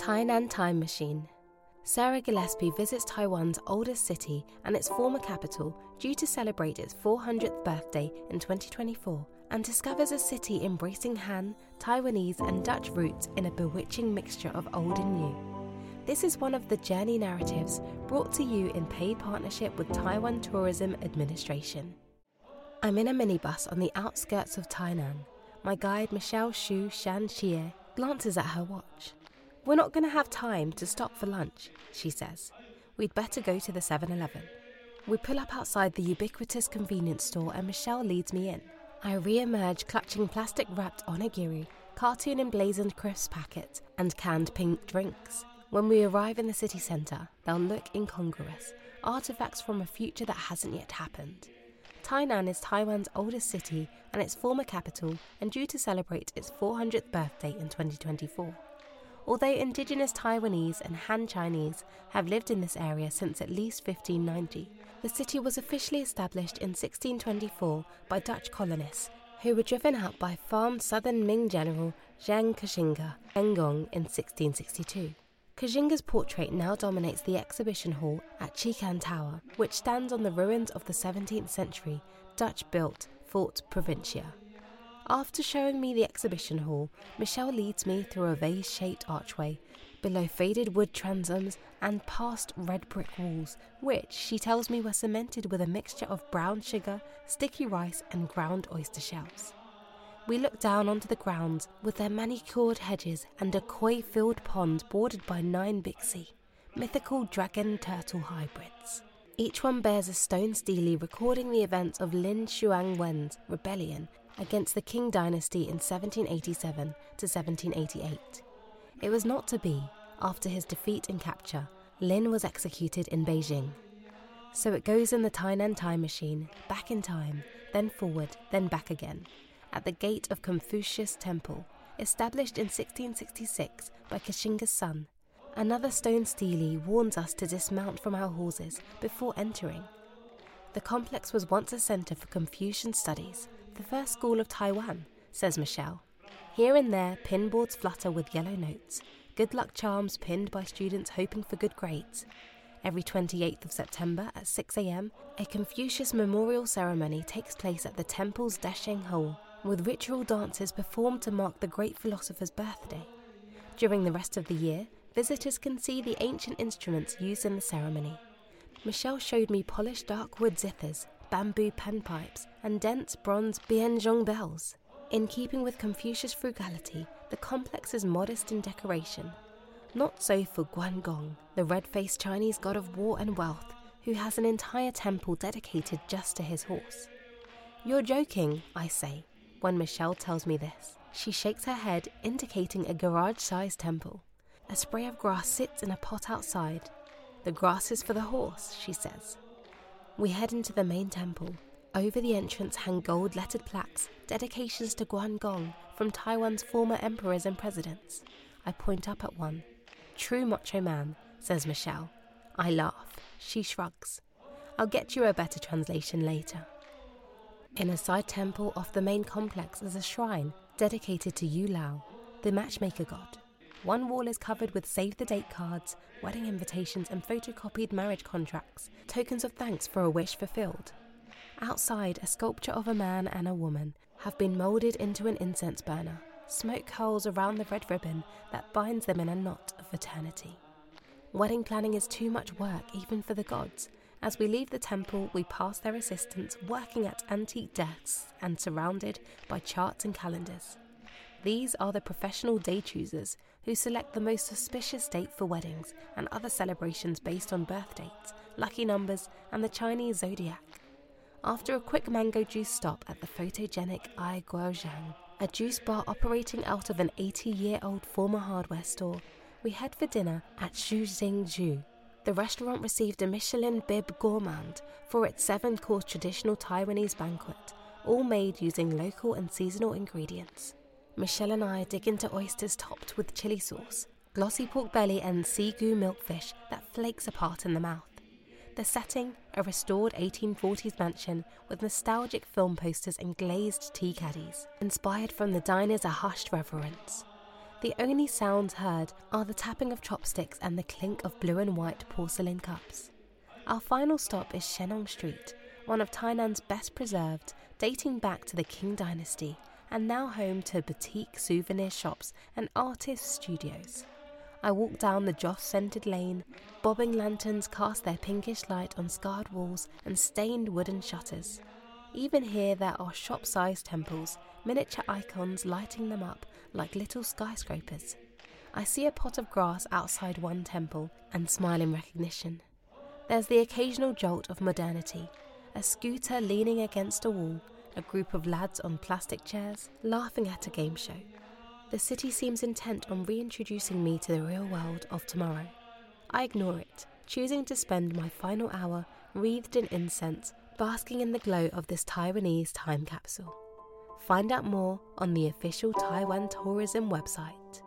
Tainan Time Machine. Sarah Gillespie visits Taiwan's oldest city and its former capital due to celebrate its 400th birthday in 2024 and discovers a city embracing Han, Taiwanese, and Dutch roots in a bewitching mixture of old and new. This is one of the journey narratives brought to you in paid partnership with Taiwan Tourism Administration. I'm in a minibus on the outskirts of Tainan. My guide Michelle Shu Shan Xie glances at her watch. We're not going to have time to stop for lunch, she says. We'd better go to the 7 Eleven. We pull up outside the ubiquitous convenience store and Michelle leads me in. I re emerge clutching plastic wrapped onigiri, cartoon emblazoned crisp packets, and canned pink drinks. When we arrive in the city centre, they'll look incongruous, artifacts from a future that hasn't yet happened. Tainan is Taiwan's oldest city and its former capital and due to celebrate its 400th birthday in 2024. Although indigenous Taiwanese and Han Chinese have lived in this area since at least 1590, the city was officially established in 1624 by Dutch colonists who were driven out by farmed southern Ming general Zhang Koxinga Engong in 1662. Koxinga's portrait now dominates the exhibition hall at Chikan Tower, which stands on the ruins of the 17th century Dutch built Fort Provintia. After showing me the exhibition hall, Michelle leads me through a vase shaped archway, below faded wood transoms, and past red brick walls, which she tells me were cemented with a mixture of brown sugar, sticky rice, and ground oyster shells. We look down onto the grounds with their manicured hedges and a koi filled pond bordered by nine bixie, mythical dragon turtle hybrids. Each one bears a stone stele recording the events of Lin Shuangwen's rebellion against the Qing dynasty in 1787 to 1788. It was not to be. After his defeat and capture, Lin was executed in Beijing. So it goes in the Tainan time machine, back in time, then forward, then back again at the gate of Confucius Temple, established in 1666 by Koxinga's son. Another stone stele warns us to dismount from our horses before entering. The complex was once a centre for Confucian studies, the first school of Taiwan, says Michelle. Here and there, pinboards flutter with yellow notes, good luck charms pinned by students hoping for good grades. Every 28th of September at 6am, a Confucius memorial ceremony takes place at the temple's Dacheng Hall with ritual dances performed to mark the great philosopher's birthday. During the rest of the year, visitors can see the ancient instruments used in the ceremony. Michelle showed me polished dark wood zithers, bamboo panpipes, and dense bronze bianzhong bells. In keeping with Confucius frugality, the complex is modest in decoration. Not so for Guangong, the red faced Chinese god of war and wealth, who has an entire temple dedicated just to his horse. You're joking, I say, when Michelle tells me this. She shakes her head, indicating a garage sized temple. A spray of grass sits in a pot outside. The grass is for the horse, she says. We head into the main temple. Over the entrance hang gold lettered plaques, dedications to Guangong from Taiwan's former emperors and presidents. I point up at one. True macho man, says Michelle. I laugh. She shrugs. I'll get you a better translation later. In a side temple off the main complex is a shrine dedicated to Yue Lao, the matchmaker god. One wall is covered with save the date cards, wedding invitations, and photocopied marriage contracts, tokens of thanks for a wish fulfilled. Outside, a sculpture of a man and a woman have been moulded into an incense burner. Smoke curls around the red ribbon that binds them in a knot of eternity. Wedding planning is too much work even for the gods, as we leave the temple, we pass their assistants working at antique desks and surrounded by charts and calendars. These are the professional day choosers who select the most auspicious date for weddings and other celebrations based on birth dates, lucky numbers, and the Chinese zodiac. After a quick mango juice stop at the photogenic Ai Guozhang, a juice bar operating out of an 80 year old former hardware store, we head for dinner at Shu Ju, the restaurant received a Michelin Bib Gourmand for its seven course traditional Taiwanese banquet, all made using local and seasonal ingredients. Michelle and I dig into oysters topped with chili sauce, glossy pork belly, and sea goo milkfish that flakes apart in the mouth. The setting, a restored 1840s mansion with nostalgic film posters and glazed tea caddies, inspired from the diner's a hushed reverence. The only sounds heard are the tapping of chopsticks and the clink of blue and white porcelain cups. Our final stop is Shennong Street, one of Tainan's best preserved, dating back to the Qing dynasty and now home to boutique souvenir shops and artist studios. I walk down the joss scented lane, bobbing lanterns cast their pinkish light on scarred walls and stained wooden shutters. Even here, there are shop sized temples, miniature icons lighting them up like little skyscrapers. I see a pot of grass outside one temple and smile in recognition. There's the occasional jolt of modernity, a scooter leaning against a wall, a group of lads on plastic chairs laughing at a game show. The city seems intent on reintroducing me to the real world of tomorrow. I ignore it, choosing to spend my final hour wreathed in incense, basking in the glow of this Taiwanese time capsule. Find out more on the official Taiwan tourism website.